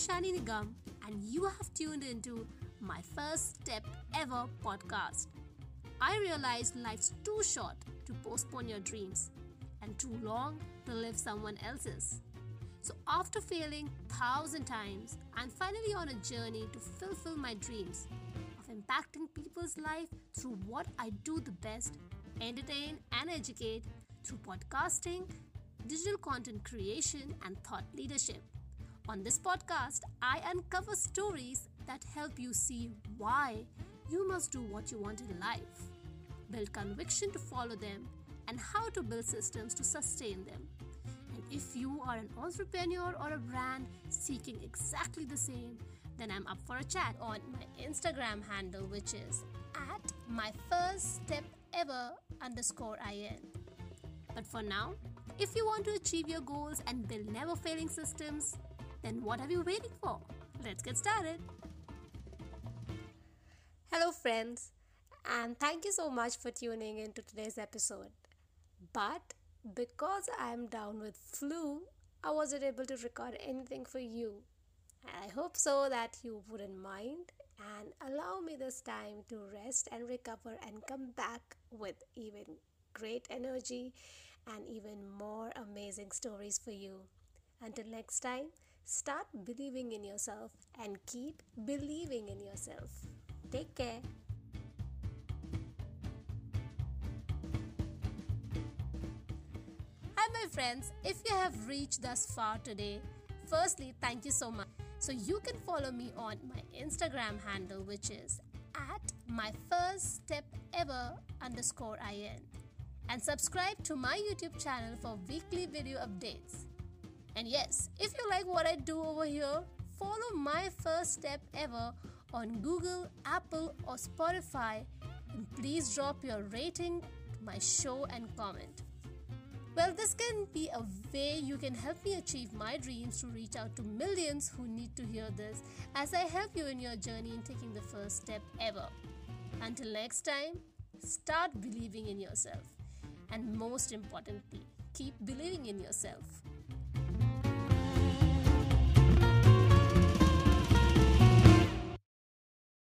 Shani Nigam, and you have tuned into my first step ever podcast. I realized life's too short to postpone your dreams and too long to live someone else's. So, after failing thousand times, I'm finally on a journey to fulfill my dreams of impacting people's life through what I do the best entertain and educate through podcasting, digital content creation, and thought leadership. On this podcast, I uncover stories that help you see why you must do what you want in life, build conviction to follow them, and how to build systems to sustain them. And if you are an entrepreneur or a brand seeking exactly the same, then I'm up for a chat on my Instagram handle, which is at my first step ever underscore in. But for now, if you want to achieve your goals and build never failing systems, then what are you waiting for? Let's get started. Hello, friends, and thank you so much for tuning in to today's episode. But because I'm down with flu, I wasn't able to record anything for you. I hope so that you wouldn't mind and allow me this time to rest and recover and come back with even great energy and even more amazing stories for you. Until next time, start believing in yourself and keep believing in yourself. Take care. Hi, my friends. If you have reached thus far today, firstly, thank you so much. So, you can follow me on my Instagram handle, which is at my first step ever underscore in and subscribe to my YouTube channel for weekly video updates. And yes, if you like what I do over here, follow my first step ever on Google, Apple, or Spotify, and please drop your rating my show and comment. Well, this can be a way you can help me achieve my dreams to reach out to millions who need to hear this as I help you in your journey in taking the first step ever. Until next time, start believing in yourself. And most importantly, keep believing in yourself.